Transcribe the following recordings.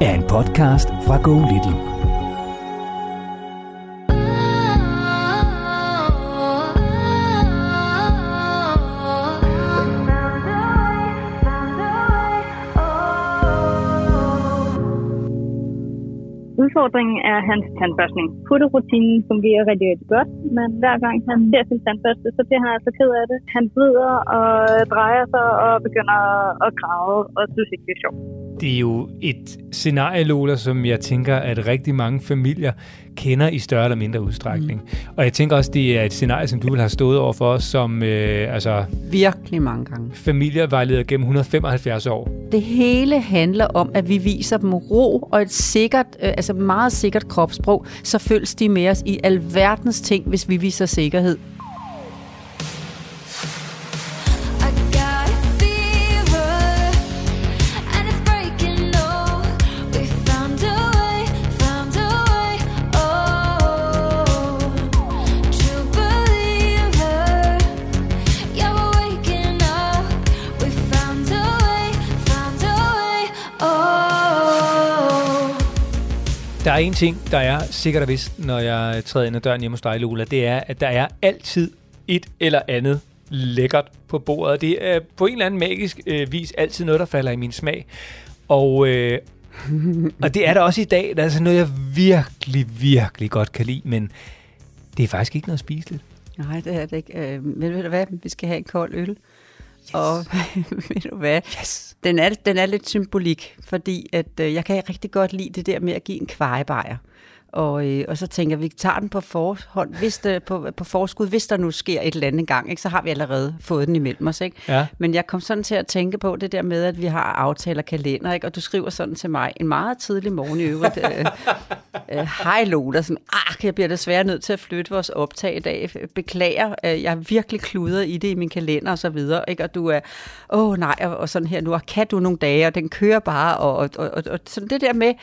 er en podcast fra Go Little. Udfordringen er hans tandbørstning. Putterutinen fungerer rigtig, rigtig godt, men hver gang han ser sin tandbørste, så bliver han altså ked af det. Han vrider og drejer sig og begynder at grave og synes ikke, det er sjovt. Det er jo et scenarie, Lola, som jeg tænker, at rigtig mange familier kender i større eller mindre udstrækning. Mm. Og jeg tænker også, det er et scenarie, som du vil have stået over for som øh, altså, Virkelig mange gange. familievejleder gennem 175 år. Det hele handler om, at vi viser dem ro og et sikkert, øh, altså meget sikkert kropssprog, så følges de med os i alverdens ting, hvis vi viser sikkerhed. Er en ting, der er sikkert og vist, når jeg træder ind ad døren hjemme hos dig, Lola, det er, at der er altid et eller andet lækkert på bordet. Det er på en eller anden magisk øh, vis altid noget, der falder i min smag. Og, øh, og det er der også i dag. Der er altså noget, jeg virkelig, virkelig godt kan lide, men det er faktisk ikke noget spiseligt. Nej, det er det ikke. Øh, men ved du hvad, vi skal have en kold øl. Yes. Og ved du hvad, Yes. den er, den er lidt symbolik, fordi at, øh, jeg kan rigtig godt lide det der med at give en kvejebajer. Og, øh, og så tænker jeg, vi tager den på, forhånd, hvis det, på, på forskud, hvis der nu sker et eller andet gang, ikke, så har vi allerede fået den imellem os. Ikke? Ja. Men jeg kom sådan til at tænke på det der med, at vi har aftaler kalender, ikke? og du skriver sådan til mig en meget tidlig morgen i øvrigt. øh, øh, Hej Lola, sådan, ah, jeg bliver desværre nødt til at flytte vores optag i dag. Beklager, øh, jeg er virkelig kludret i det i min kalender og så videre. Ikke? Og du er, åh oh, nej, og, og sådan her nu, og kan du nogle dage, og den kører bare, og, og, og, og, og sådan det der med,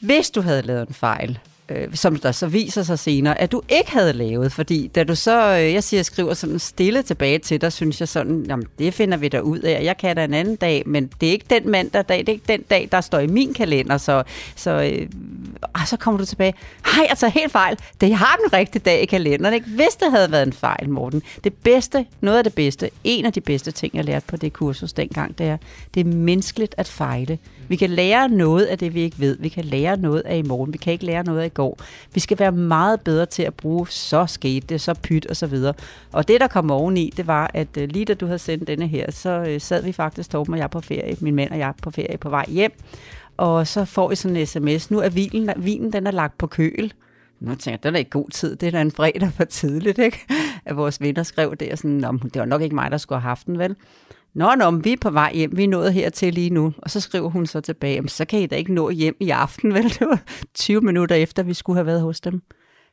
hvis du havde lavet en fejl, øh, som der så viser sig senere, at du ikke havde lavet, fordi da du så, øh, jeg siger, skriver sådan stille tilbage til dig, synes jeg sådan, jamen det finder vi da ud af, jeg kan da en anden dag, men det er ikke den mandag dag, det er ikke den dag, der står i min kalender, så, så, øh, og så kommer du tilbage, hej, tager helt fejl, det har den rigtige dag i kalenderen, ikke? hvis det havde været en fejl, Morten. Det bedste, noget af det bedste, en af de bedste ting, jeg lærte på det kursus dengang, det er, det er menneskeligt at fejle. Vi kan lære noget af det, vi ikke ved. Vi kan lære noget af i morgen. Vi kan ikke lære noget af i går. Vi skal være meget bedre til at bruge så skete det, så pyt og så videre. Og det, der kom oveni, det var, at øh, lige da du havde sendt denne her, så øh, sad vi faktisk, Torben og jeg på ferie, min mand og jeg på ferie på vej hjem. Og så får vi sådan en sms. Nu er vinen, vinen den er lagt på køl. Nu tænker jeg, det er da ikke god tid. Det er da en fredag for tidligt, ikke? At vores venner skrev det, og sådan, det var nok ikke mig, der skulle have haft den, vel? Nå, nå, men vi er på vej hjem, vi er nået hertil lige nu. Og så skriver hun så tilbage, så kan I da ikke nå hjem i aften, vel? Det var 20 minutter efter, vi skulle have været hos dem.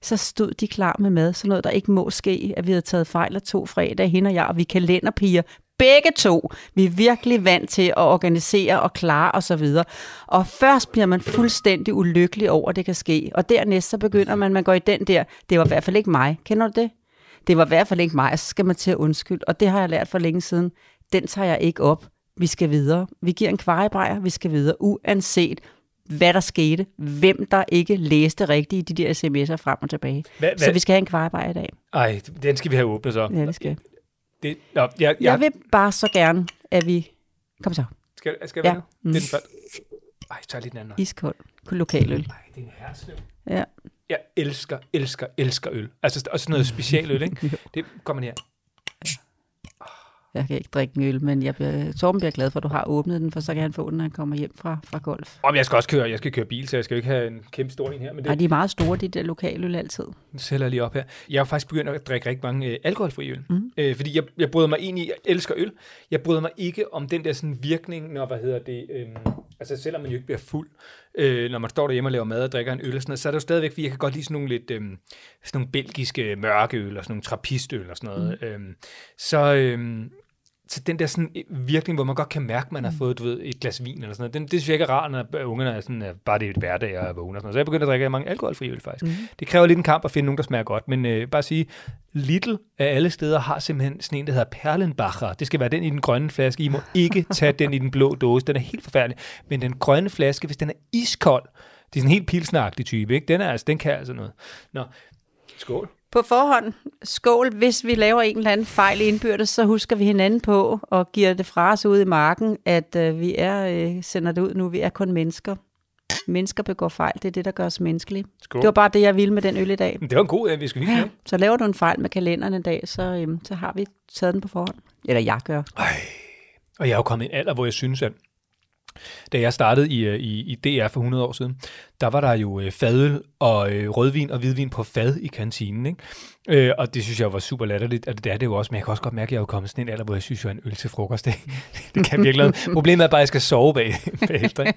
Så stod de klar med mad, så noget, der ikke må ske, at vi havde taget fejl af to fredag, hende og jeg, og vi kalenderpiger. Begge to. Vi er virkelig vant til at organisere og klare og så videre. Og først bliver man fuldstændig ulykkelig over, at det kan ske. Og dernæst så begynder man, man går i den der, det var i hvert fald ikke mig. Kender du det? Det var i hvert fald ikke mig, og så skal man til at undskylde. Og det har jeg lært for længe siden. Den tager jeg ikke op. Vi skal videre. Vi giver en kvarebrejer, vi skal videre, uanset hvad der skete, hvem der ikke læste rigtigt i de der sms'er frem og tilbage. Hvad, Så vi skal have en kvarebrejer i dag. Ej, den skal vi have åbnet så. Ja, det skal. Det, nå, jeg, jeg, Jeg vil bare så gerne, at vi... Kom så. Skal, skal jeg Ja. mm. Det er den første. Ej, tager lige den anden. Iskold. Lokaløl. Ej, det er en herslev. Ja. jeg elsker, elsker, elsker øl. Altså også noget specialøl, ikke? Det kommer her. Jeg kan ikke drikke en øl, men jeg bliver, Torben bliver glad for, at du har åbnet den, for så kan han få den, når han kommer hjem fra, fra golf. Om jeg skal også køre, jeg skal køre bil, så jeg skal ikke have en kæmpe stor en her, men Nej, det de er meget store, de der lokale øl altid. sælger jeg lige op her. Jeg har faktisk begyndt at drikke rigtig mange øh, alkoholfri øl. Mm. Øh, fordi jeg, jeg bryder mig egentlig, jeg elsker øl. Jeg bryder mig ikke om den der sådan virkning, når, hvad hedder det, øh, altså selvom man jo ikke bliver fuld, øh, når man står derhjemme og laver mad og drikker en øl og sådan noget, så er det jo stadigvæk, fordi jeg kan godt lide sådan nogle lidt, øh, sådan nogle belgiske mørkeøl og sådan nogle trappistøl og sådan noget. Mm. Øh, så, øh, så den der sådan virkning, hvor man godt kan mærke, at man har fået du ved, et glas vin eller sådan noget, den, det synes jeg ikke er rart, når ungerne er sådan, at bare det er et hverdag og vågner. Så jeg begynder at drikke mange alkoholfri øl faktisk. Mm. Det kræver lidt en kamp at finde nogen, der smager godt, men øh, bare at sige, Lidl af alle steder har simpelthen sådan en, der hedder Perlenbacher. Det skal være den i den grønne flaske. I må ikke tage den i den blå dåse. Den er helt forfærdelig. Men den grønne flaske, hvis den er iskold, det er sådan en helt pilsnagtig type, ikke? Den, er, altså, den kan altså noget. Nå, skål. På forhånd, skål, hvis vi laver en eller anden fejl indbyrdes, så husker vi hinanden på og giver det fra os ud i marken, at øh, vi er, øh, sender det ud nu, vi er kun mennesker. Mennesker begår fejl, det er det, der gør os menneskelige. Skål. Det var bare det, jeg ville med den øl i dag. Det var en god, ja, vi skal vise ja. Så laver du en fejl med kalenderen en dag, så, øhm, så har vi taget den på forhånd. Eller jeg gør. Og jeg er jo kommet i en alder, hvor jeg synes, at da jeg startede i, øh, i, i DR for 100 år siden, der var der jo øh, fadøl og øh, rødvin og hvidvin på fad i kantinen. Ikke? Øh, og det synes jeg var super latterligt, og det er det jo også, men jeg kan også godt mærke, at jeg er jo kommet sådan en alder, hvor jeg synes, at en øl til frokost, det, det kan virkelig. Problemet er bare, at jeg skal sove bag, bagefter.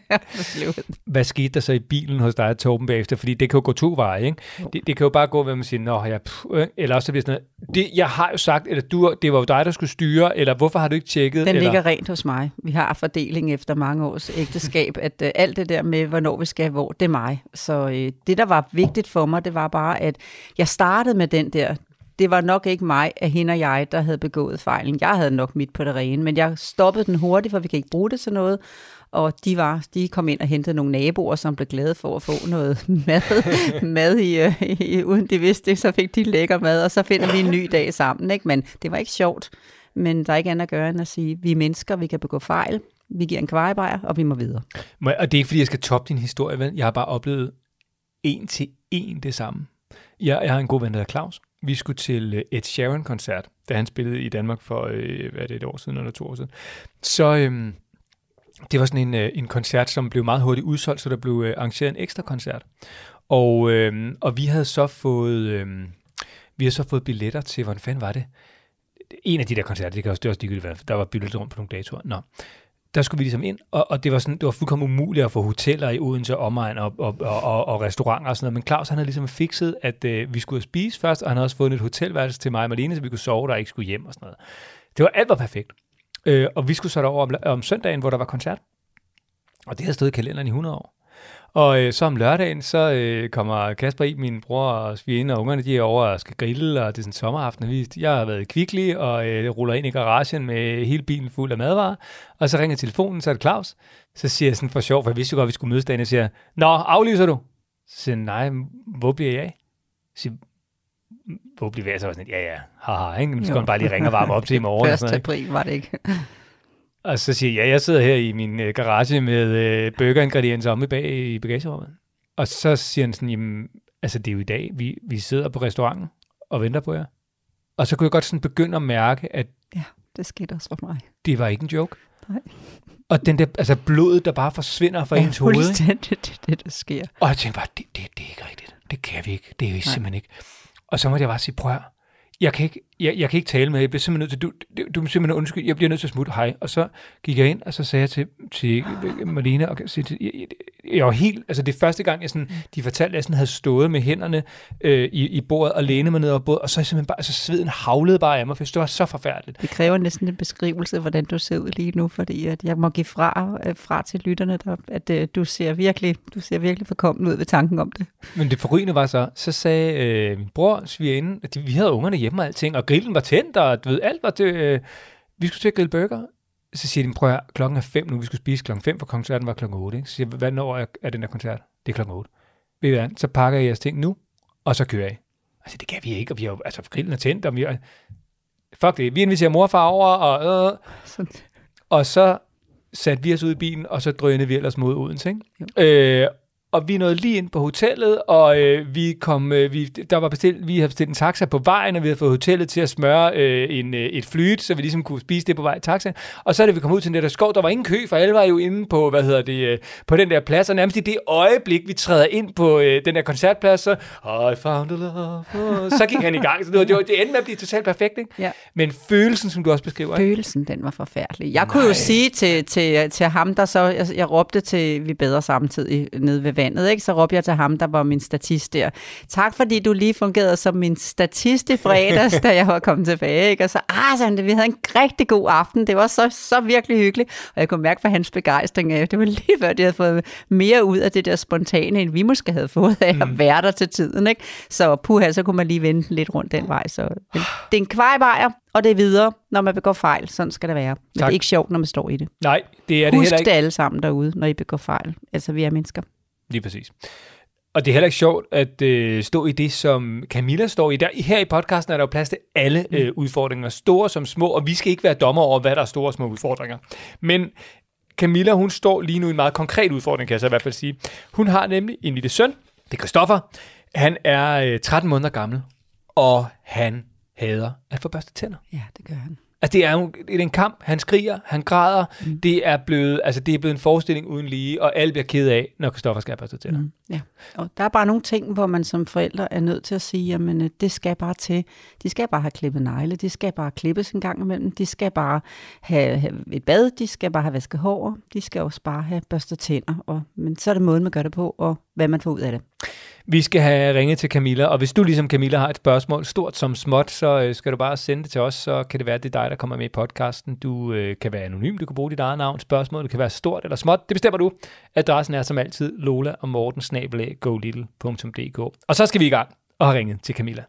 Hvad skete der så i bilen hos dig, Torben, bagefter? Fordi det kan jo gå to veje, ikke? Det, det kan jo bare gå, hvad man siger, nå, jeg, puh, øh, eller også så bliver sådan noget, det, jeg har jo sagt, eller du, det var jo dig, der skulle styre, eller hvorfor har du ikke tjekket? Den eller? ligger rent hos mig. Vi har fordeling efter mange års ægteskab, at øh, alt det der med, hvornår vi skal hvor, det er mig. Så øh, det, der var vigtigt for mig, det var bare, at jeg startede med den der, det var nok ikke mig, at hende og jeg, der havde begået fejlen. Jeg havde nok mit på det rene, men jeg stoppede den hurtigt, for vi kan ikke bruge det til noget. Og de, var, de kom ind og hentede nogle naboer, som blev glade for at få noget mad, mad i, øh, i, uden de vidste det, så fik de lækker mad, og så finder vi en ny dag sammen. Ikke? Men det var ikke sjovt. Men der er ikke andet at gøre end at sige, vi er mennesker, vi kan begå fejl, vi giver en kvarebajer, og vi må videre. Må jeg- Og det er ikke, fordi jeg skal toppe din historie, vel? Jeg har bare oplevet en til en det samme. Jeg, jeg har en god ven, der hedder Claus. Vi skulle til øh, Ed Sheeran-koncert, da han spillede i Danmark for, øh, hvad er det, et år siden eller to år siden. Så øhm, det var sådan en, øh, en koncert, som blev meget hurtigt udsolgt, så der blev øh, arrangeret en ekstra koncert. Og, øh, og vi havde så fået, Øh, vi har så fået billetter til, hvordan fanden var det? En af de der koncerter, det kan også, det er også ligegyldigt, der var billetter rundt på nogle datoer. Nå der skulle vi ligesom ind, og, og det, var sådan, det var fuldkommen umuligt at få hoteller i Odense omegn og, og, og, og, og restauranter og sådan noget. Men Claus han havde ligesom fikset, at øh, vi skulle spise først, og han havde også fundet et hotelværelse til mig og Malene, så vi kunne sove der og ikke skulle hjem og sådan noget. Det var alt var perfekt. Øh, og vi skulle så derover om, om søndagen, hvor der var koncert. Og det havde stået i kalenderen i 100 år. Og øh, så om lørdagen, så øh, kommer Kasper i, min bror og svigerinde og ungerne, de er over og skal grille, og det er sådan en sommeraften. vi- Jeg har været i Kvickly og øh, ruller ind i garagen med hele bilen fuld af madvarer. Og så ringer telefonen, så er det Claus. Så siger jeg sådan for sjov, for jeg vidste jo godt, at vi skulle mødes dagen, og siger, Nå, aflyser du? Så siger jeg, nej, hvor bliver jeg af? Så siger, jeg, hvor bliver jeg? Så jeg sådan, ja, ja, haha, ikke? Nu skal man bare lige ringe og varme op til i morgen. og 1. sådan noget, ikke? april var det ikke. Og så siger jeg, ja, jeg sidder her i min øh, garage med øh, burgeringredienser omme bag i bagagerummet. Og så siger han sådan, jamen, altså det er jo i dag, vi, vi sidder på restauranten og venter på jer. Og så kunne jeg godt sådan begynde at mærke, at Ja, det skete også for mig. det var ikke en joke. Nej. Og den der, altså blodet, der bare forsvinder fra ens hoved. fuldstændig det, er det, der sker. Og jeg tænkte bare, det, det, det er ikke rigtigt. Det kan vi ikke. Det er jo simpelthen ikke. Og så måtte jeg bare sige, prøv høre, jeg kan ikke, jeg, jeg kan ikke tale med. Jeg bliver simpelthen nødt til, du, du, er simpelthen undskyld, jeg bliver nødt til at smutte. Hej. Og så gik jeg ind, og så sagde jeg til, til Marlene, og sige til, jeg, jeg, jeg var helt, altså det første gang, jeg sådan, de fortalte, at jeg sådan havde stået med hænderne øh, i, i bordet og lænet mig ned over bordet, og så simpelthen bare, altså sveden havlede bare af mig, for det var så forfærdeligt. Det kræver næsten en beskrivelse, hvordan du ser ud lige nu, fordi at jeg må give fra, øh, fra til lytterne, der, at øh, du ser virkelig, du ser virkelig forkommen ud ved tanken om det. Men det forrygende var så, så sagde øh, min bror, svigerinde, at de, vi havde ungerne hjemme og alting, og grillen var tændt, og du ved, alt var til, øh, vi skulle til at grille burger. Så siger de, prøv at klokken er fem nu, vi skulle spise klokken fem, for koncerten var klokken 8. Ikke? Så siger jeg, hvad når er, er den der koncert? Det er klokken 8. Ved I hvad, så pakker jeg jeres ting nu, og så kører jeg. Altså, det kan vi ikke, og vi har jo, altså, grillen er tændt, og vi har, fuck det, vi inviterer mor og far over, og, øh, Sådan. og så satte vi os ud i bilen, og så drønede vi ellers mod Odense. Ikke? Øh, og vi nåede lige ind på hotellet, og øh, vi kom, øh, vi, der var bestilt, vi havde bestilt en taxa på vejen, og vi havde fået hotellet til at smøre øh, en, øh, et flyt, så vi ligesom kunne spise det på vej i taxaen. Og så da vi kom ud til den der skov, der var ingen kø, for alle var jo inde på, hvad hedder det, øh, på den der plads, og nærmest i det øjeblik, vi træder ind på øh, den der koncertplads, så, I found a love, oh, så gik han i gang. Så det, var, det, var, det endte med at blive totalt perfekt, ikke? Ja. Men følelsen, som du også beskriver? Følelsen, den var forfærdelig. Jeg kunne jo sige til, til, til ham, der så, jeg, jeg råbte til, vi bedre samtidig nede ved vandet, ikke? så råbte jeg til ham, der var min statist der. Tak fordi du lige fungerede som min statist i fredags, da jeg var kommet tilbage. Ikke? Og så, ah, sådan, vi havde en rigtig god aften. Det var så, så virkelig hyggeligt. Og jeg kunne mærke for hans begejstring af, det var lige før, de havde fået mere ud af det der spontane, end vi måske havde fået af at være der til tiden. Ikke? Så puha, så kunne man lige vende lidt rundt den vej. Så det, det er en kvejbejer, og det er videre, når man begår fejl. Sådan skal det være. Men det Tak. er ikke sjovt, når man står i det. Nej, det er det Husk heller det ikke. alle sammen derude, når I begår fejl. Altså, vi er mennesker. Lige præcis. Og det er heller ikke sjovt at øh, stå i det, som Camilla står i. Der, her i podcasten er der jo plads til alle øh, udfordringer, store som små, og vi skal ikke være dommer over, hvad der er store og små udfordringer. Men Camilla, hun står lige nu i en meget konkret udfordring, kan jeg så i hvert fald sige. Hun har nemlig en lille søn, det er Christoffer. Han er øh, 13 måneder gammel, og han hader at få børstet tænder. Ja, det gør han. Altså, det er jo det er en kamp. Han skriger, han græder. Mm. Det er blevet, altså, det er blevet en forestilling uden lige, og alle bliver ked af, når Christoffer skal have børstet tænder. Mm. Ja. Og der er bare nogle ting, hvor man som forældre er nødt til at sige, jamen øh, det skal bare til. De skal bare have klippet negle, de skal bare klippes en gang imellem, de skal bare have, have et bad, de skal bare have vasket hår, de skal også bare have børstet tænder. Og, men så er det måden, man gør det på, og hvad man får ud af det. Vi skal have ringet til Camilla, og hvis du ligesom Camilla har et spørgsmål, stort som småt, så øh, skal du bare sende det til os, så kan det være, at det er dig, der kommer med i podcasten. Du øh, kan være anonym, du kan bruge dit eget navn, spørgsmålet kan være stort eller småt, det bestemmer du. Adressen er som altid lola og morten Og så skal vi i gang og have ringet til Camilla.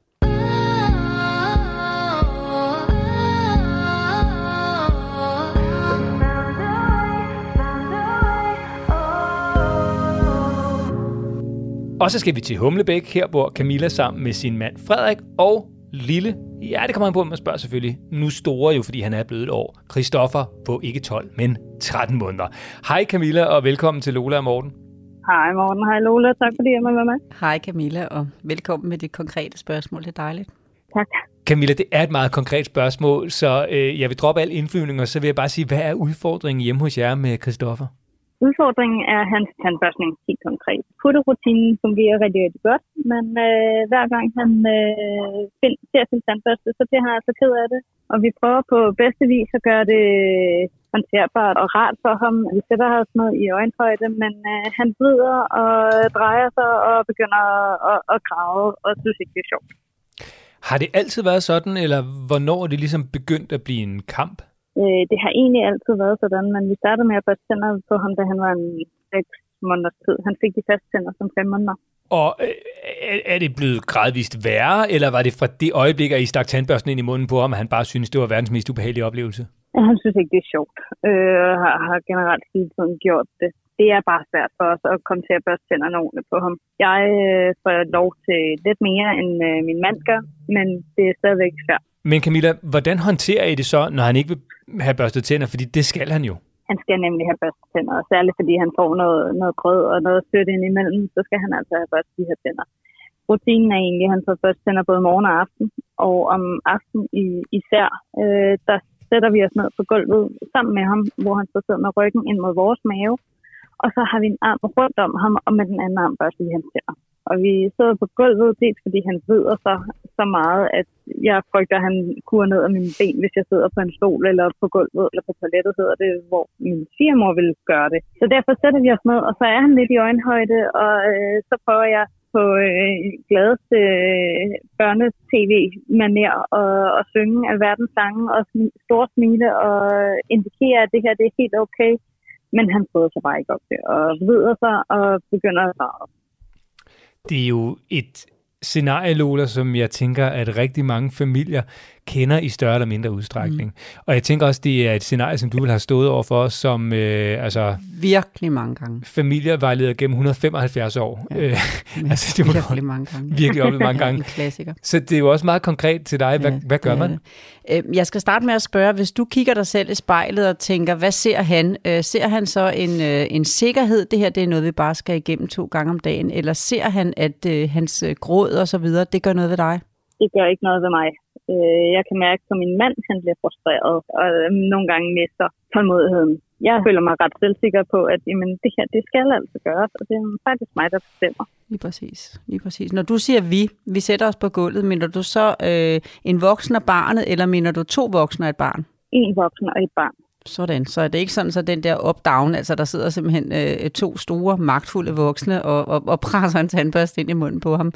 Og så skal vi til Humlebæk. Her bor Camilla sammen med sin mand Frederik og lille, ja det kommer han på, man spørger selvfølgelig, nu store jo, fordi han er blevet et år. Christoffer på ikke 12, men 13 måneder. Hej Camilla, og velkommen til Lola og Morten. Hej Morten, hej Lola, tak fordi jeg må være med. Hej Camilla, og velkommen med det konkrete spørgsmål. Det er dejligt. Tak. Camilla, det er et meget konkret spørgsmål, så øh, jeg vil droppe al indflyvning, og så vil jeg bare sige, hvad er udfordringen hjemme hos jer med Christoffer? Udfordringen er hans tandbørstning helt konkret. Putterutinen fungerer rigtig, rigtig godt, men øh, hver gang han øh, find, ser sin tandbørste, så bliver han altså ked af det. Og vi prøver på bedste vis at gøre det øh, håndterbart og rart for ham. Vi sætter os noget i øjenhøjde, men øh, han vrider og drejer sig og begynder at, at grave, og synes ikke, det er sjovt. Har det altid været sådan, eller hvornår er det ligesom begyndt at blive en kamp? Øh, det har egentlig altid været sådan, men vi startede med at børste tænder på ham, da han var en 6 måneders tid. Han fik de faste tænder som 5 måneder. Og øh, er- det blevet gradvist værre, eller var det fra det øjeblik, at I stak tandbørsten ind i munden på ham, at han bare synes det var verdens mest ubehagelige oplevelse? Han synes ikke, det er sjovt, øh, og har, har generelt hele tiden gjort det. Det er bare svært for os at komme til at børste tænderne ordentligt på ham. Jeg øh, får lov til lidt mere, end øh, min mand gør, men det er stadigvæk svært. Men Camilla, hvordan håndterer I det så, når han ikke vil have børstet tænder? Fordi det skal han jo. Han skal nemlig have børstet tænder, og særligt fordi han får noget, noget grød og noget sødt ind imellem, så skal han altså have børstet de her tænder. Rutinen er egentlig, at han får børstet tænder både morgen og aften, og om aftenen i, især, øh, der sætter vi os ned på gulvet sammen med ham, hvor han så sidder med ryggen ind mod vores mave, og så har vi en arm rundt om ham, og med den anden arm børster vi hans tænder. Og vi sidder på gulvet, dels fordi han vrider sig så meget, at jeg frygter, at han kurer ned af mine ben, hvis jeg sidder på en stol eller på gulvet eller på toilettet, hedder det, hvor min svigermor vil gøre det. Så derfor sætter vi os ned, og så er han lidt i øjenhøjde, og øh, så prøver jeg på øh, gladeste øh, børne-tv-manér og, og synge alverdens sange og smi- store smile og indikere, at det her det er helt okay. Men han prøver sig bare ikke op det, og vrider sig og begynder at grave. Det er jo et scenarie, Lola, som jeg tænker, at rigtig mange familier kender i større eller mindre udstrækning. Mm. Og jeg tænker også, det er et scenarie, som du vil have stået over for, som øh, altså, Virkelig mange gange. familievejleder gennem 175 år. Ja. Øh, altså, det må du Virkelig mange gange. virkelig oplevet mange gange. en klassiker. Så det er jo også meget konkret til dig. Hvad, Ja, hvad gør det man? det. Øh, Jeg skal starte med at spørge, hvis du kigger dig selv i spejlet og tænker, hvad ser han? Øh, Ser han så en, øh, en sikkerhed, det her det er noget, vi bare skal igennem to gange om dagen, eller ser han, at øh, hans øh, gråd og så videre, det gør noget ved dig? Det gør ikke noget ved mig. Øh, Jeg kan mærke på min mand, han bliver frustreret, og øh, nogle gange mister tålmodigheden. Jeg føler mig ret selvsikker på, at jamen, det her, det skal altså gøres, og det er faktisk mig, der bestemmer. Lige præcis. Lige præcis. Når du siger vi, vi sætter os på gulvet, mener du så øh, en voksen og barnet, eller mener du to voksne og et barn? En voksen og et barn. Sådan, så er det ikke sådan, så den der up-down, altså der sidder simpelthen øh, to store, magtfulde voksne og, og, og presser en tandbørste ind i munden på ham.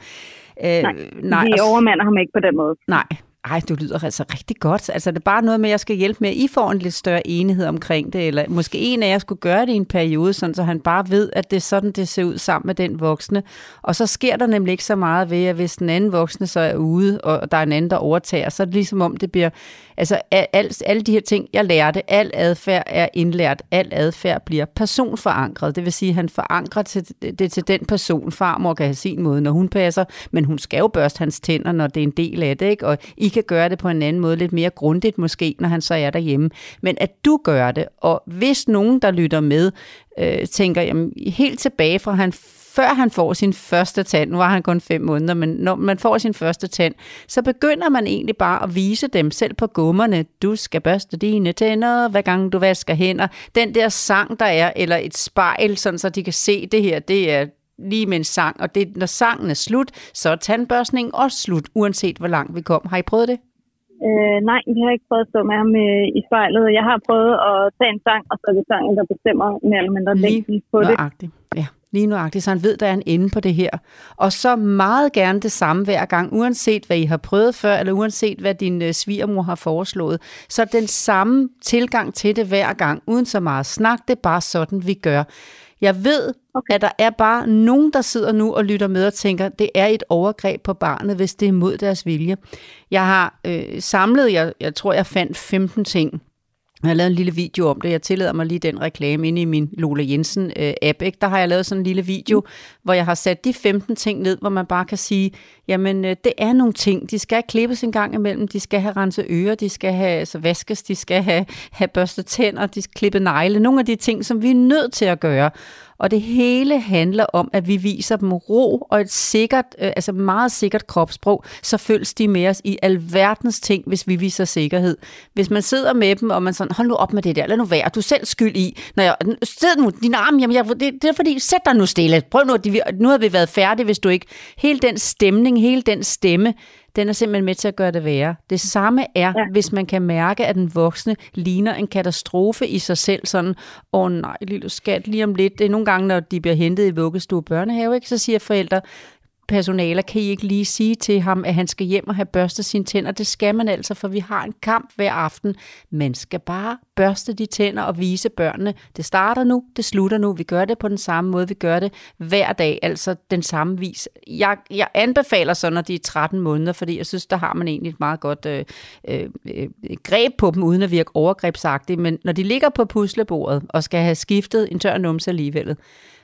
Øh, Nej, nej, Vi overmander ham ikke på den måde. Nej, ej, du lyder altså rigtig godt. Altså, det er bare noget med, at jeg skal hjælpe med, at I får en lidt større enighed omkring det, eller måske en af jer skulle gøre det i en periode, sådan, så han bare ved, at det er sådan, det ser ud sammen med den voksne. Og så sker der nemlig ikke så meget ved, at hvis den anden voksne så er ude, og der er en anden, der overtager, så er det ligesom om, det bliver, altså alt, alle de her ting, jeg lærte, al adfærd er indlært, al adfærd bliver personforankret, det vil sige, at han forankrer til, det til den person. Farmor kan have sin måde, når hun passer, men hun skal jo børste hans tænder, når det er en del af det, ikke? og I kan gøre det på en anden måde, lidt mere grundigt måske, når han så er derhjemme. Men at du gør det, og hvis nogen, der lytter med, øh, tænker, jamen, helt tilbage fra han før han får sin første tand, nu var han kun fem måneder, men når man får sin første tand, så begynder man egentlig bare at vise dem selv på gummerne, du skal børste dine tænder, hver gang du vasker hænder. Den der sang, der er, eller et spejl, sådan så de kan se det her, det er lige med en sang, og det, når sangen er slut, så er tandbørstningen også slut, uanset hvor langt vi kom. Har I prøvet det? Øh, nej, jeg har ikke prøvet at stå med ham øh, i spejlet. Jeg har prøvet at tage en sang, og så er det sangen, der bestemmer mere eller mindre længden på det. nøjagtigt. Ja, lige nøjagtigt, så han ved, der er en ende på det her. Og så meget gerne det samme hver gang, uanset hvad I har prøvet før, eller uanset hvad din øh, svigermor har foreslået. Så den samme tilgang til det hver gang, uden så meget snak, det er bare sådan, vi gør. Jeg ved, okay. at der er bare nogen, der sidder nu og lytter med og tænker, det er et overgreb på barnet, hvis det er mod deres vilje. Jeg har øh, samlet, jeg, jeg tror, jeg fandt 15 ting, jeg har lavet en lille video om det. Jeg tillader mig lige den reklame inde i min Lola Jensen-app. Øh, Der har jeg lavet sådan en lille video, hvor jeg har sat de 15 ting ned, hvor man bare kan sige, jamen øh, det er nogle ting. De skal klippes en gang imellem, de skal have renset ører, de skal have altså, vaskes, de skal have, have børstet tænder, de skal klippe negle. Nogle af de ting, som vi er nødt til at gøre. Og det hele handler om, at vi viser dem ro og et sikkert, øh, altså meget sikkert kropssprog, så følges de med os i alverdens ting, hvis vi viser sikkerhed. Hvis man sidder med dem, og man sådan, hold nu op med det der, lad nu være, du er selv skyld i. Når jeg, sid nu, din arm, jamen, jeg, det, det er fordi, sæt dig nu stille. Prøv nu, at nu har vi været færdige, hvis du ikke. Hele den stemning, hele den stemme, den er simpelthen med til at gøre det værre. Det samme er, ja. hvis man kan mærke, at den voksne ligner en katastrofe i sig selv. Sådan, åh oh, nej, lille skat, lige om lidt. Det er nogle gange, når de bliver hentet i vuggestue og børnehave, ikke? så siger forældre, personaler, kan I ikke lige sige til ham, at han skal hjem og have børstet sine tænder? Det skal man altså, for vi har en kamp hver aften. Man skal bare børste de tænder og vise børnene. Det starter nu, det slutter nu. Vi gør det på den samme måde, vi gør det hver dag, altså den samme vis. Jeg, jeg anbefaler så, når de er 13 måneder, fordi jeg synes, der har man egentlig et meget godt øh, øh, øh greb på dem, uden at virke overgrebsagtigt. Men når de ligger på puslebordet og skal have skiftet en tør numse alligevel,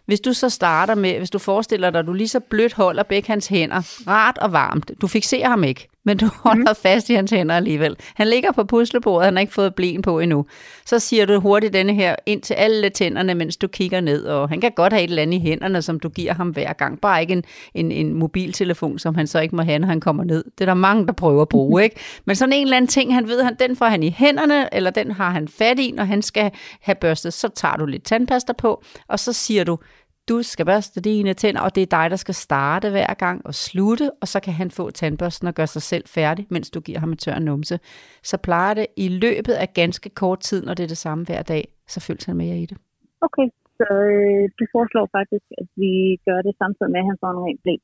hvis du så starter med, hvis du forestiller dig, at du lige så blødt holder begge hans hænder, rart og varmt. Du fixerer ham ikke, men du holder mm. fast i hans hænder alligevel. Han ligger på puslebordet, han har ikke fået blen på endnu. Så siger du hurtigt denne her ind til alle tænderne, mens du kigger ned, og han kan godt have et eller andet i hænderne, som du giver ham hver gang. Bare ikke en, en, en mobiltelefon, som han så ikke må have, når han kommer ned. Det er der mange, der prøver at bruge, ikke? Men sådan en eller anden ting, han ved, han, den får han i hænderne, eller den har han fat i, når han skal have børstet, så tager du lidt tandpasta på, og så siger du, du skal børste dine tænder, og det er dig, der skal starte hver gang og slutte, og så kan han få tandbørsten og gøre sig selv færdig, mens du giver ham en tør numse. Så plejer det i løbet af ganske kort tid, når det er det samme hver dag, så føles han mere i det. Okay, så øh, du foreslår faktisk, at vi gør det samtidig med, at han får en ren blæ.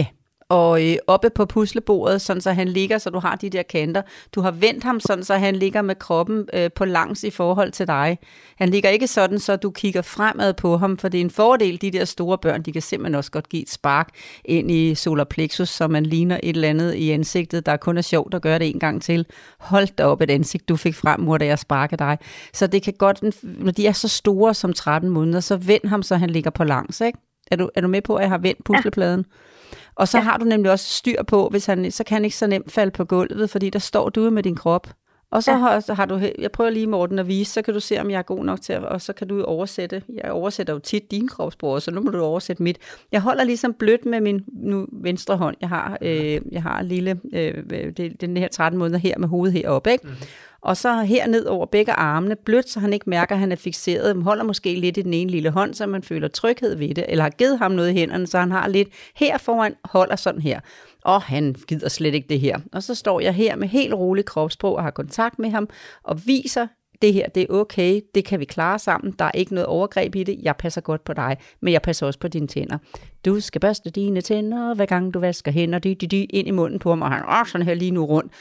Ja, og øh, oppe på puslebordet, sådan så han ligger, så du har de der kanter. Du har vendt ham sådan, så han ligger med kroppen øh, på langs i forhold til dig. Han ligger ikke sådan, så du kigger fremad på ham, for det er en fordel, de der store børn, de kan simpelthen også godt give et spark ind i solar plexus, så man ligner et eller andet i ansigtet, der kun er sjovt at gøre det en gang til. Hold da op et ansigt, du fik frem, mor, da jeg sparker dig. Så det kan godt, når de er så store som 13 måneder, så vend ham, så han ligger på langs, ikke? Er du, er du med på, at jeg har vendt puslepladen? Ja. Og så ja. har du nemlig også styr på, hvis han, så kan han ikke så nemt falde på gulvet, fordi der står du med din krop. Og så, ja. har, så har du, jeg prøver lige Morten at vise, så kan du se, om jeg er god nok til, at, og så kan du oversætte. Jeg oversætter jo tit din kropsbrug, så nu må du oversætte mit. Jeg holder ligesom blødt med min nu venstre hånd. Jeg har, øh, jeg har en lille, øh, det, den her 13 måneder her med hovedet heroppe, ikke? Mm-hmm. Og så her ned over begge armene, blødt, så han ikke mærker, at han er fixeret. Man holder måske lidt i den ene lille hånd, så man føler tryghed ved det, eller har givet ham noget i hænderne, så han har lidt her foran, holder sådan her. Og han gider slet ikke det her. Og så står jeg her med helt rolig kropsprog og har kontakt med ham, og viser, det her, det er okay, det kan vi klare sammen, der er ikke noget overgreb i det, jeg passer godt på dig, men jeg passer også på dine tænder. Du skal børste dine tænder, hver gang du vasker hænder, de, de, de, ind i munden på ham, og han er sådan her lige nu rundt.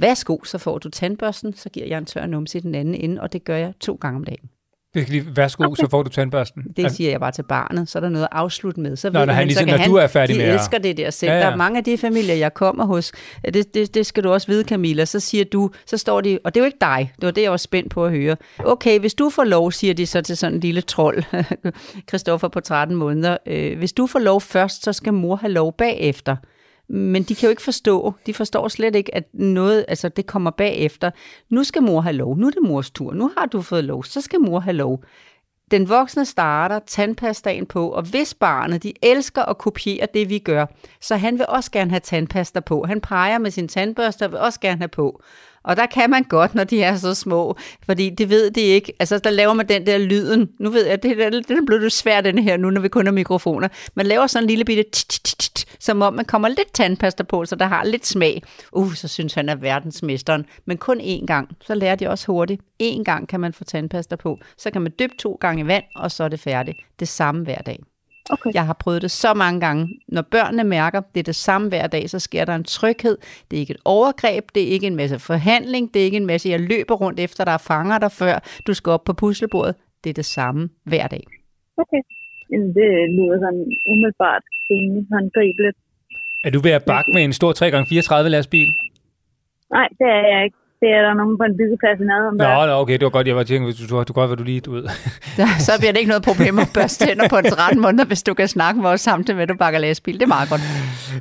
Værsgo, så får du tandbørsten, så giver jeg en tør numse i den anden ende, og det gør jeg to gange om dagen. Det kan lige, værsgo, okay. så får du tandbørsten. Det siger jeg bare til barnet, så er der noget at afslutte med. Så Nå, ved når han ligesom- så når han, du er færdig de med at- elsker det der selv. Ja. ja. Der er mange af de familier, jeg kommer hos, det, det, det skal du også vide, Camilla, så siger du, så står de, og det er jo ikke dig, det var det, jeg var spændt på at høre. Okay, hvis du får lov, siger de så til sådan en lille trold, Christoffer på 13 måneder, øh, hvis du får lov først, så skal mor have lov bagefter. Men de kan jo ikke forstå, de forstår slet ikke, at noget, altså det kommer bagefter. Nu skal mor have lov, nu er det mors tur, nu har du fået lov, så skal mor have lov. Den voksne starter tandpastaen på, og hvis barnet, de elsker at kopiere det, vi gør, så han vil også gerne have tandpasta på. Han peger med sin tandbørste og vil også gerne have på. Og der kan man godt, når de er så små, fordi det ved de ikke. Altså, der laver man den der lyden. Nu ved jeg, det, det, det er blevet lidt svært, den her, nu når vi kun har mikrofoner. Man laver sådan en lille bitte, som om man kommer lidt tandpasta på, så der har lidt smag. Uh, så synes han er verdensmesteren. Men kun én gang, så lærer de også hurtigt. Én gang kan man få tandpasta på. Så kan man dyppe to gange i vand, og så er det færdigt. Det samme hver dag. Okay. Jeg har prøvet det så mange gange. Når børnene mærker, det er det samme hver dag, så sker der en tryghed. Det er ikke et overgreb, det er ikke en masse forhandling, det er ikke en masse, jeg løber rundt efter, der er fanger der før, du skal op på puslebordet. Det er det samme hver dag. Okay. Jamen, det lyder sådan umiddelbart rimelig håndgribeligt. Er du ved at bakke med en stor 3x34 lastbil? Nej, det er jeg ikke. Det er der nogen på en byggeplads i nærheden. Nå, nå, okay, det var godt. Jeg var tænkt, hvis du, du, du godt, hvad du lige, ved. Så bliver det ikke noget problem at børste tænder på en 13 måneder, hvis du kan snakke med os samtidig med, at du bakker lastbil. Det er meget godt.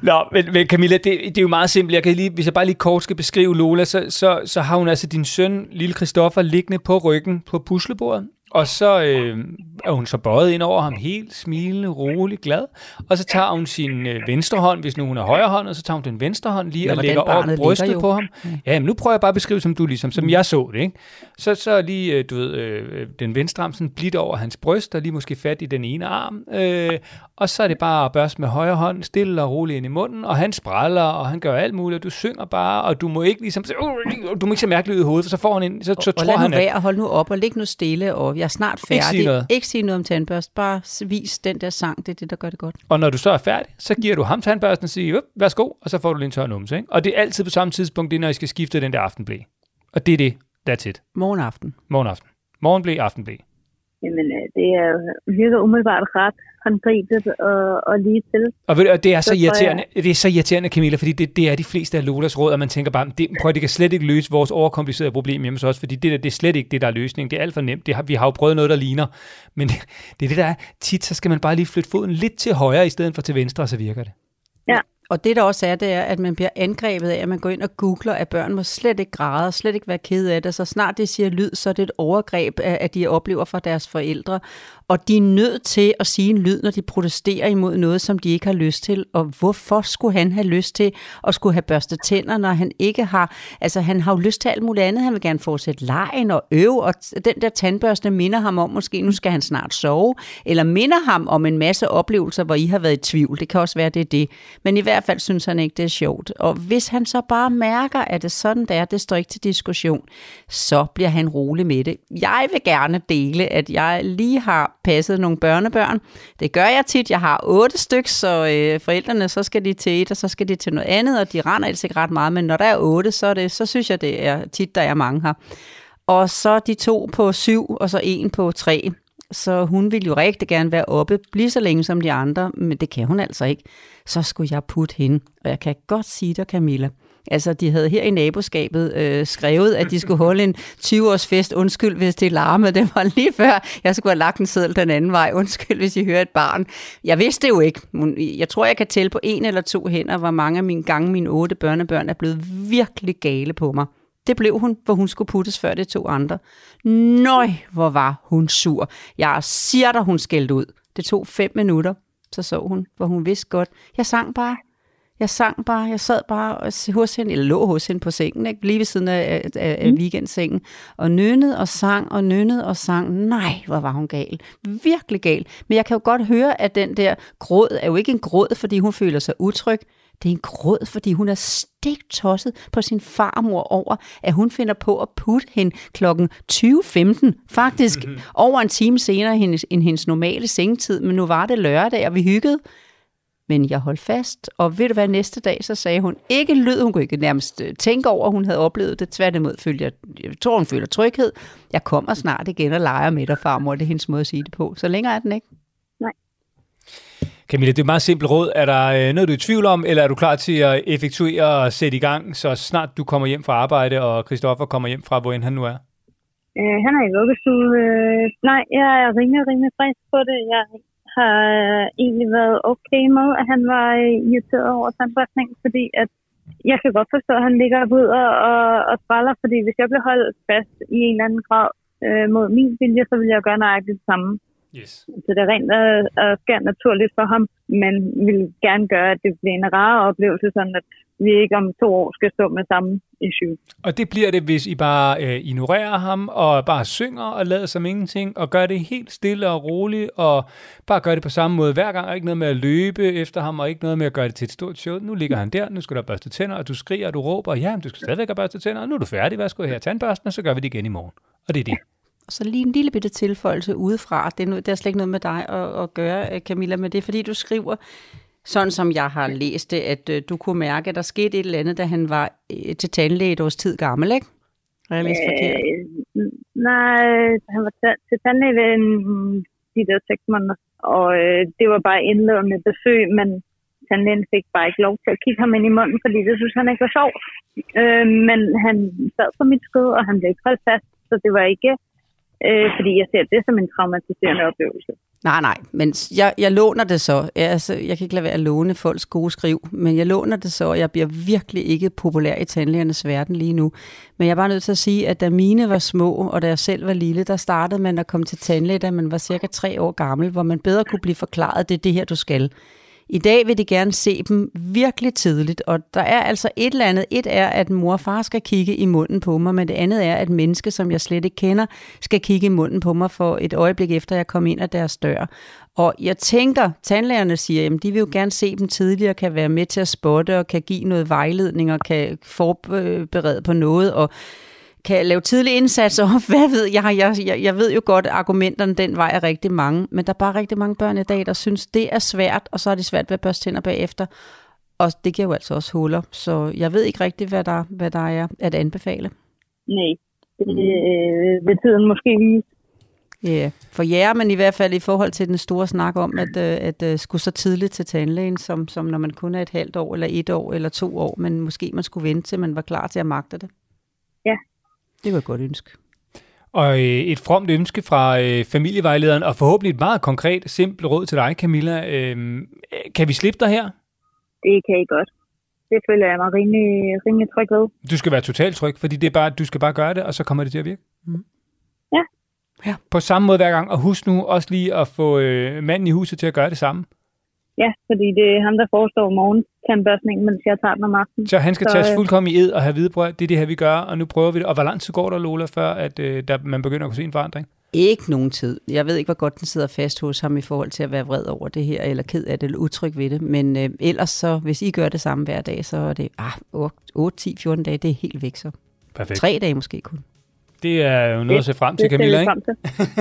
Nå, men, men Camilla, det, det er jo meget simpelt. Jeg kan lige, hvis jeg bare lige kort skal beskrive Lola, så, så, så har hun altså din søn, lille Christoffer, liggende på ryggen på puslebordet. Og så øh, er hun så bøjet ind over ham, helt smilende, rolig, glad. Og så tager hun sin øh, venstre hånd, hvis nu hun er højre hånd, og så tager hun den venstre hånd lige Ja, og lægger over brystet på ham. Ja, men nu prøver jeg bare at beskrive, som du ligesom, som jeg så det, ikke? Så, så lige, øh, du ved, øh, den venstre arm sådan blidt over hans bryst, og lige måske fat i den ene arm. Øh, og så er det bare at børste med højre hånd, stille og roligt ind i munden, og han spræller, og han gør alt muligt, og du synger bare, og du må ikke ligesom, uh, du må ikke se mærkeligt ud i hovedet, for så får han en, så, så og tror lad han, nu at, være, hold nu op og læg nu stille, og jeg er snart færdig. Ikke sige noget. Ikke sige noget om tandbørst, bare vis den der sang, det er det, der gør det godt. og når du så er færdig, så giver du ham tandbørsten og siger, "Vup, værsgo, og så får du lige en tør numse, ikke? Og det er altid på samme tidspunkt, det er, når I skal skifte den der aftenblæ. Og det er det, that's it. Morgenaften. Morgenaften. Morgenblæ, aftenblæ. Jamen, øh, det er jo- virker umiddelbart ret håndgribeligt og, og lige til. Og, ved og det er så Så tror jeg- irriterende, det er så irriterende, Camilla, fordi det, det er de fleste af Lolas råd, og man tænker bare, det, prøv, at- det kan slet ikke løse vores overkomplicerede problem hjemme hos os, fordi det, der, det er slet ikke det, der er løsningen. Det er alt for nemt. Det har, vi har jo prøvet noget, der ligner. Men det, det er det, der er. Tit, så skal man bare lige flytte foden lidt til højre, i stedet for til venstre, og så virker det. Og det der også er, det er, at man bliver angrebet af, at man går ind og googler, at børn må slet ikke græde, slet ikke være ked af det. Så snart det siger lyd, så er det et overgreb, at de oplever fra deres forældre. Og de er nødt til at sige en lyd, når de protesterer imod noget, som de ikke har lyst til. Og hvorfor skulle han have lyst til at skulle have børstet tænder, når han ikke har... Altså, han har jo lyst til alt muligt andet. Han vil gerne fortsætte lejen og øve, og den der tandbørste minder ham om, måske nu skal han snart sove, eller minder ham om en masse oplevelser, hvor I har været i tvivl. Det kan også være, det er det. Men i hvert hvert fald synes han ikke, det er sjovt. Og hvis han så bare mærker, at det sådan der, det står ikke til diskussion, så bliver han rolig med det. Jeg vil gerne dele, at jeg lige har passet nogle børnebørn. Det gør jeg tit. Jeg har otte stykker, så øh, forældrene, så skal de til et, og så skal de til noget andet, og de render altså ikke ret meget. Men når der er otte, så, er det, så synes jeg, det er tit, der er mange her. Og så de to på syv, og så en på tre. Så hun ville jo rigtig gerne være oppe lige så længe som de andre, men det kan hun altså ikke. Så skulle jeg putte hende. Og jeg kan godt sige dig, Camilla, Altså, de havde her i naboskabet øh, skrevet, at de skulle holde en 20-års fest. Undskyld, hvis det larmede. Det var lige før, jeg skulle have lagt en seddel den anden vej. Undskyld, hvis I hører et barn. Jeg vidste det jo ikke. Jeg tror, jeg kan tælle på en eller to hænder, hvor mange af mine gange mine otte børnebørn er blevet virkelig gale på mig. Det blev hun, hvor hun skulle puttes før det to andre. Nøj, hvor var hun sur. Jeg siger dig, hun skældte ud. Det tog fem minutter, så så hun, hvor hun vidste godt. Jeg sang bare. Jeg sang bare, jeg sad bare hos hende, eller lå hos hende på sengen, ikke? lige ved siden af, af, af weekendsengen, og nynnede og sang og nynnede og sang. Nej, hvor var hun gal. Virkelig gal. Men jeg kan jo godt høre, at den der gråd er jo ikke en gråd, fordi hun føler sig utryg. Det er en gråd, fordi hun er stiktosset på sin farmor over, at hun finder på at putte hende klokken 20.15, faktisk mm-hmm. over en time senere end hendes normale sengetid, men nu var det lørdag, og vi hyggede. Men jeg holdt fast, og ved du hvad, næste dag, så sagde hun ikke lyd, hun kunne ikke nærmest tænke over, at hun havde oplevet det. Tværtimod følte jeg, jeg tror, hun føler tryghed. Jeg kommer snart igen og leger med dig, farmor, det er hendes måde at sige det på. Så længere er den ikke. Camilla, det er et meget simpelt råd. Er der øh, noget, du er i tvivl om, eller er du klar til at effektuere og sætte i gang, så snart du kommer hjem fra arbejde, og Christoffer kommer hjem fra, hvor end han nu er? Øh, han er i vuggestue. Øh, nej, jeg er rimelig, rimelig frisk på det. Jeg har øh, egentlig været okay med, at han var øh, irriteret over tandbørstning, fordi at jeg kan godt forstå, at han ligger ud og, og, og spræller, fordi hvis jeg bliver holdt fast i en eller anden grad øh, mod min vilje, så vil jeg gøre nøjagtigt det samme. Yes. Så det er rent og, og sker naturligt for ham, men vil gerne gøre, at det bliver en rar oplevelse, sådan at vi ikke om to år skal stå med samme issue. Og det bliver det, hvis I bare øh, ignorerer ham, og bare synger og lader som ingenting, og gør det helt stille og roligt, og bare gør det på samme måde hver gang, og ikke noget med at løbe efter ham, og ikke noget med at gøre det til et stort show. Nu ligger han der, nu skal du børste tænder, og du skriger, og du råber, ja, men du skal stadigvæk have børste tænder, og nu er du færdig, værsgo her tandbørsten, og så gør vi det igen i morgen. Og det er det. Og så lige en lille bitte tilføjelse udefra. Det er, nu, det er slet ikke noget med dig at, at gøre, øh, Camilla, men det er fordi, du skriver, sådan som jeg har læst det, at øh, du kunne mærke, at der skete et eller andet, da han var øh, til tandlæge et års tid gammel, ikke? Har jeg læst forkert? Øh, nej, han var ta- til tandlæge ved en, de der seks måneder, og øh, det var bare indledende besøg, men tandlægen fik bare ikke lov til at kigge ham ind i munden, fordi det synes han ikke var sjovt. Øh, men han sad på mit skød, og han blev ikke holdt fast, så det var ikke, øh, fordi jeg ser det som en traumatiserende oplevelse. Nej, nej, men jeg, jeg låner det så. Jeg, altså, jeg kan ikke lade være at låne folks gode skriv, men jeg låner det så, og jeg bliver virkelig ikke populær i tandlægernes verden lige nu. Men jeg er bare nødt til at sige, at da mine var små, og da jeg selv var lille, der startede man at komme til tandlæge, da man var cirka tre år gammel, hvor man bedre kunne blive forklaret, det er det her, du skal. I dag vil de gerne se dem virkelig tidligt, og der er altså et eller andet. Et er, at mor og far skal kigge i munden på mig, men det andet er, at menneske, som jeg slet ikke kender, skal kigge i munden på mig for et øjeblik efter, jeg kom ind ad deres dør. Og jeg tænker, tandlægerne siger, at de vil jo gerne se dem tidligere, kan være med til at spotte og kan give noget vejledning og kan forberede på noget, og kan lave tidlig indsats, og hvad ved jeg, jeg, jeg, jeg ved jo godt, at argumenterne den vej er rigtig mange, men der er bare rigtig mange børn i dag, der synes, det er svært, og så er det svært ved at børste tænder bagefter, og det giver jo altså også huller, så jeg ved ikke rigtigt, hvad der, hvad der er at anbefale. Nej, det øh, vil tiden måske vise. Ja, yeah. for jer, men i hvert fald i forhold til den store snak om, at, øh, at, at skulle så tidligt til tandlægen, som, som når man kun er et halvt år, eller et år, eller to år, men måske man skulle vente til, man var klar til at magte det. Ja, det var et godt ønske. Og øh, et fromt ønske fra øh, familievejlederen, og forhåbentlig et meget konkret, simpelt råd til dig, Camilla. Øh, kan vi slippe dig her? Det kan I godt. Det føler jeg mig rimelig, rimelig tryg ved. Du skal være totalt tryg, fordi det er bare, du skal bare gøre det, og så kommer det til at virke. Mm. Ja. ja. På samme måde hver gang, og husk nu også lige at få øh, manden i huset til at gøre det samme. Ja, fordi det er ham, der forestår morgen tandbørstningen, mens jeg tager den om aftenen. Så han skal så, tages fuldkommen i ed og have hvide brød. Det er det her, vi gør, og nu prøver vi det. Og hvor lang tid går der, Lola, før at, øh, der, man begynder at kunne se en forandring? Ikke nogen tid. Jeg ved ikke, hvor godt den sidder fast hos ham i forhold til at være vred over det her, eller ked af det, eller utryg ved det. Men øh, ellers så, hvis I gør det samme hver dag, så er det ah, 8, 10, 14 dage, det er helt væk så. Perfekt. Tre dage måske kun. Det er jo noget at se frem til, Det Camilla, ikke? frem til.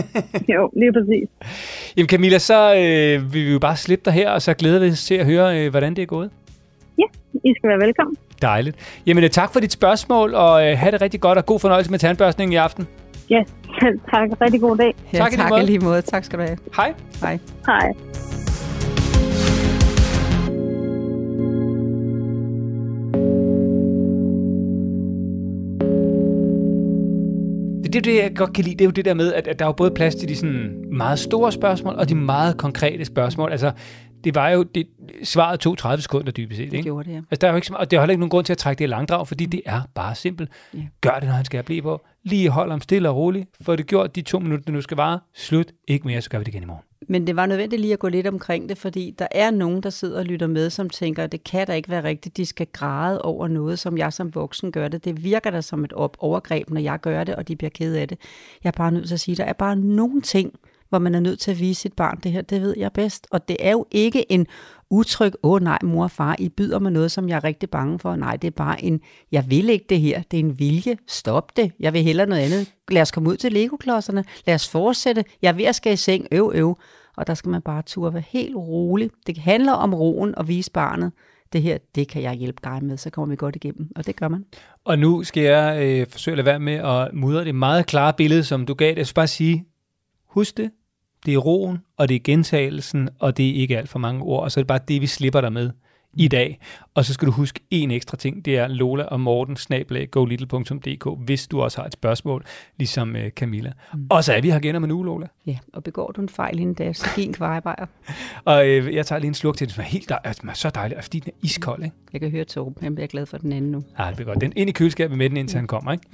jo, lige præcis. Jamen Camilla, så øh, vil vi jo bare slippe dig her, og så glæder vi os til at høre, øh, hvordan det er gået. I skal være velkommen. Dejligt. Jamen øh, tak for dit spørgsmål, og øh, have det rigtig godt, og god fornøjelse med tandbørstningen i aften. Ja, tak. Rigtig god dag. Ja, Tak tak i lige måde. Tak skal du have. Hej. Hej. Hej. Det er det, jeg godt kan lide. Det er jo det der med, at, at der er jo både plads til de sådan meget store spørgsmål, og de meget konkrete spørgsmål. Altså, det var jo, det, svaret tog 30 sekunder dybest set, Det ikke? gjorde det, ja. Altså, der er jo ikke og det er heller ikke nogen grund til at trække det i langdrag, fordi det er bare simpelt. Ja. Gør det, når han skal blive på. Lige hold ham stille og roligt. Få det gjort de to minutter, det nu skal vare. Slut. Ikke mere, så gør vi det igen i morgen. Men det var nødvendigt lige at gå lidt omkring det, fordi der er nogen, der sidder og lytter med, som tænker, at det kan da ikke være rigtigt, de skal græde over noget, som jeg som voksen gør det. Det virker da som et op- overgreb, når jeg gør det, og de bliver ked af det. Jeg er bare nødt til at sige, at der er bare nogle ting, hvor man er nødt til at vise sit barn det her, det ved jeg bedst. Og det er jo ikke en utryg, åh oh, nej, mor og far, I byder mig noget, som jeg er rigtig bange for. Nej, det er bare en, jeg vil ikke det her, det er en vilje, stop det, jeg vil hellere noget andet. Lad os komme ud til legoklodserne, lad os fortsætte, jeg er ved at skal i seng, øv, øv. Og der skal man bare turde være helt rolig. Det handler om roen og vise barnet, det her, det kan jeg hjælpe dig med, så kommer vi godt igennem. Og det gør man. Og nu skal jeg øh, forsøge at lade være med at mudre det meget klare billede, som du gav det. Jeg skal bare sige, husk det. Det er roen, og det er gentagelsen, og det er ikke alt for mange ord. Og så er det bare det, vi slipper dig med i dag. Og så skal du huske en ekstra ting. Det er Lola og Morten, snablag, golittle.dk, hvis du også har et spørgsmål, ligesom øh, Camilla. Mm. Og så er vi her igen om en uge, Lola. Ja, og begår du en fejl inden da, så giv en kvarebajer. Og øh, jeg tager lige en sluk til den, som er helt dej- altså, så dejlig, fordi den er iskold, ikke? Jeg kan høre Torben, han bliver glad for den anden nu. Ja, det bliver godt. Den ind i køleskabet med den, indtil han kommer, ikke?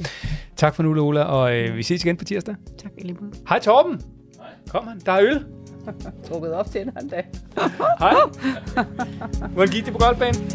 Tak for nu, Lola, og øh, vi ses igen på tirsdag. Tak i lige måde. Hej Torben! Kom han, der er øl. Trukket op til en anden dag. Hej. Hvordan gik det på golfbanen?